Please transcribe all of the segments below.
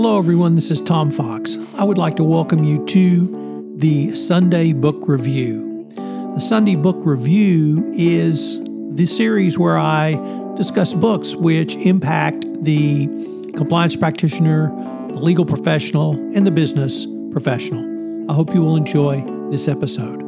Hello, everyone. This is Tom Fox. I would like to welcome you to the Sunday Book Review. The Sunday Book Review is the series where I discuss books which impact the compliance practitioner, the legal professional, and the business professional. I hope you will enjoy this episode.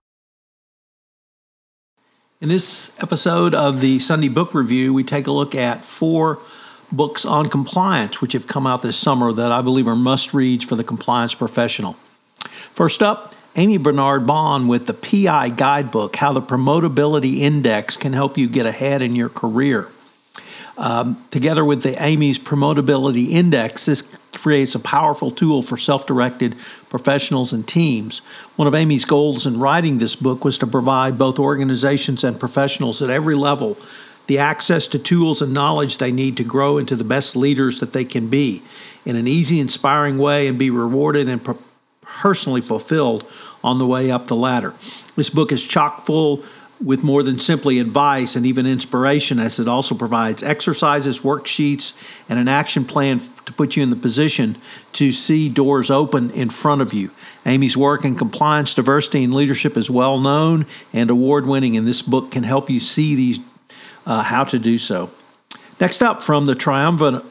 In this episode of the Sunday Book Review, we take a look at four books on compliance which have come out this summer that I believe are must reads for the compliance professional. First up, Amii Barnard-Bahn with the PI Guidebook How the Promotability Index Can Help You Get Ahead in Your Career. Um, together with the Amy's Promotability Index, this creates a powerful tool for self directed professionals and teams. One of Amy's goals in writing this book was to provide both organizations and professionals at every level the access to tools and knowledge they need to grow into the best leaders that they can be in an easy, inspiring way and be rewarded and personally fulfilled on the way up the ladder. This book is chock full with more than simply advice and even inspiration, as it also provides exercises, worksheets, and an action plan to put you in the position to see doors open in front of you. Amy's work in compliance, diversity, and leadership is well known and award winning, and this book can help you see these uh, how to do so. Next up, from the triumvirate,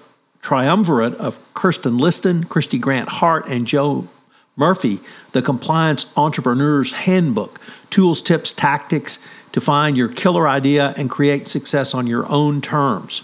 triumvirate of Kirsten Liston, Kristy Grant-Hart, and Joe Murphy, the Compliance Entrepreneur's Handbook Tools, Tips, Tactics to Find Your Killer Idea and Create Success on Your Own Terms.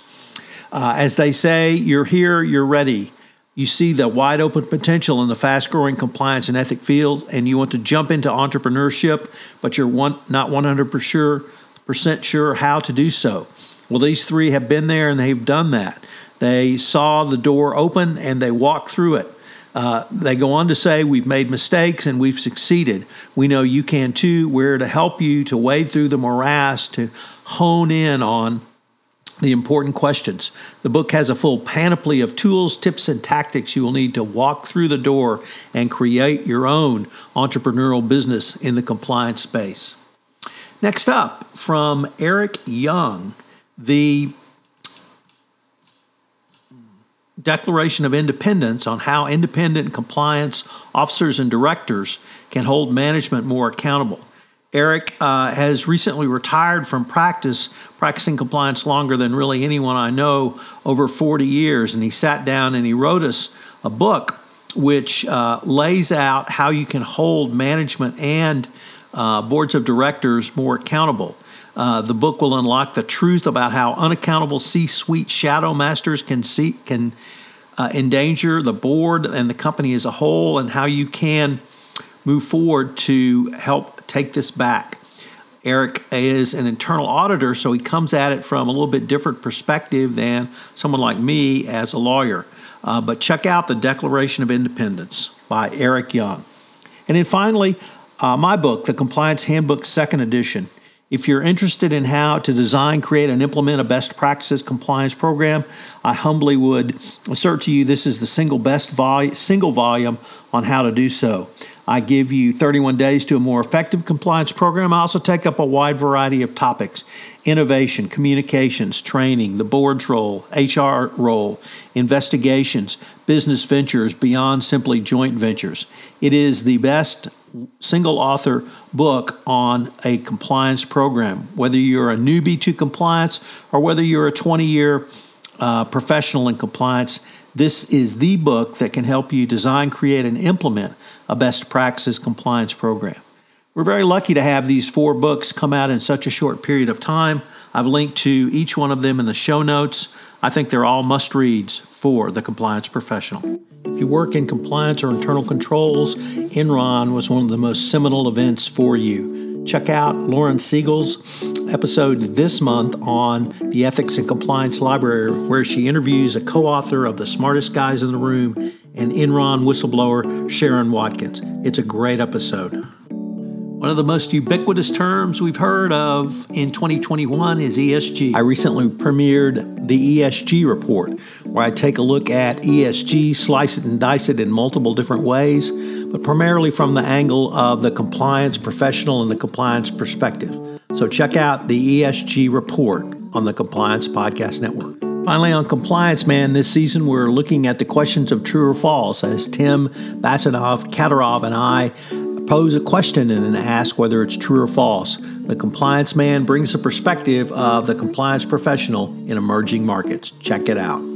Uh, as they say, you're here, you're ready. You see the wide open potential in the fast growing compliance and ethic field, and you want to jump into entrepreneurship, but you're one, not 100% sure how to do so. Well, these three have been there and they've done that. They saw the door open and they walked through it. Uh, they go on to say, We've made mistakes and we've succeeded. We know you can too. We're to help you to wade through the morass, to hone in on the important questions. The book has a full panoply of tools, tips, and tactics you will need to walk through the door and create your own entrepreneurial business in the compliance space. Next up, from Eric Young, the Declaration of Independence on how independent compliance officers and directors can hold management more accountable. Eric uh, has recently retired from practice, practicing compliance longer than really anyone I know, over 40 years. And he sat down and he wrote us a book which uh, lays out how you can hold management and uh, boards of directors more accountable. Uh, the book will unlock the truth about how unaccountable C-suite shadow masters can see can uh, endanger the board and the company as a whole, and how you can move forward to help take this back. Eric is an internal auditor, so he comes at it from a little bit different perspective than someone like me as a lawyer. Uh, but check out the Declaration of Independence by Eric Young. And then finally, uh, my book, The Compliance Handbook, Second Edition. If you're interested in how to design, create, and implement a best practices compliance program, I humbly would assert to you this is the single best single volume on how to do so. I give you 31 days to a more effective compliance program. I also take up a wide variety of topics innovation, communications, training, the board's role, HR role, investigations, business ventures beyond simply joint ventures. It is the best single author book on a compliance program, whether you're a newbie to compliance or whether you're a 20 year uh, professional in compliance. This is the book that can help you design, create, and implement a best practices compliance program. We're very lucky to have these four books come out in such a short period of time. I've linked to each one of them in the show notes. I think they're all must reads for the compliance professional. If you work in compliance or internal controls, Enron was one of the most seminal events for you. Check out Lauren Siegel's episode this month on the Ethics and Compliance Library, where she interviews a co author of The Smartest Guys in the Room and Enron whistleblower Sherron Watkins. It's a great episode. One of the most ubiquitous terms we've heard of in 2021 is ESG. I recently premiered the ESG report, where I take a look at ESG, slice it and dice it in multiple different ways, but primarily from the angle of the compliance professional and the compliance perspective. So check out the ESG report on the Compliance Podcast Network. Finally, on Compliance Man, this season we're looking at the questions of true or false as Tim Basanov, Katarov, and I pose a question and ask whether it's true or false. The Compliance Man brings the perspective of the compliance professional in emerging markets. Check it out.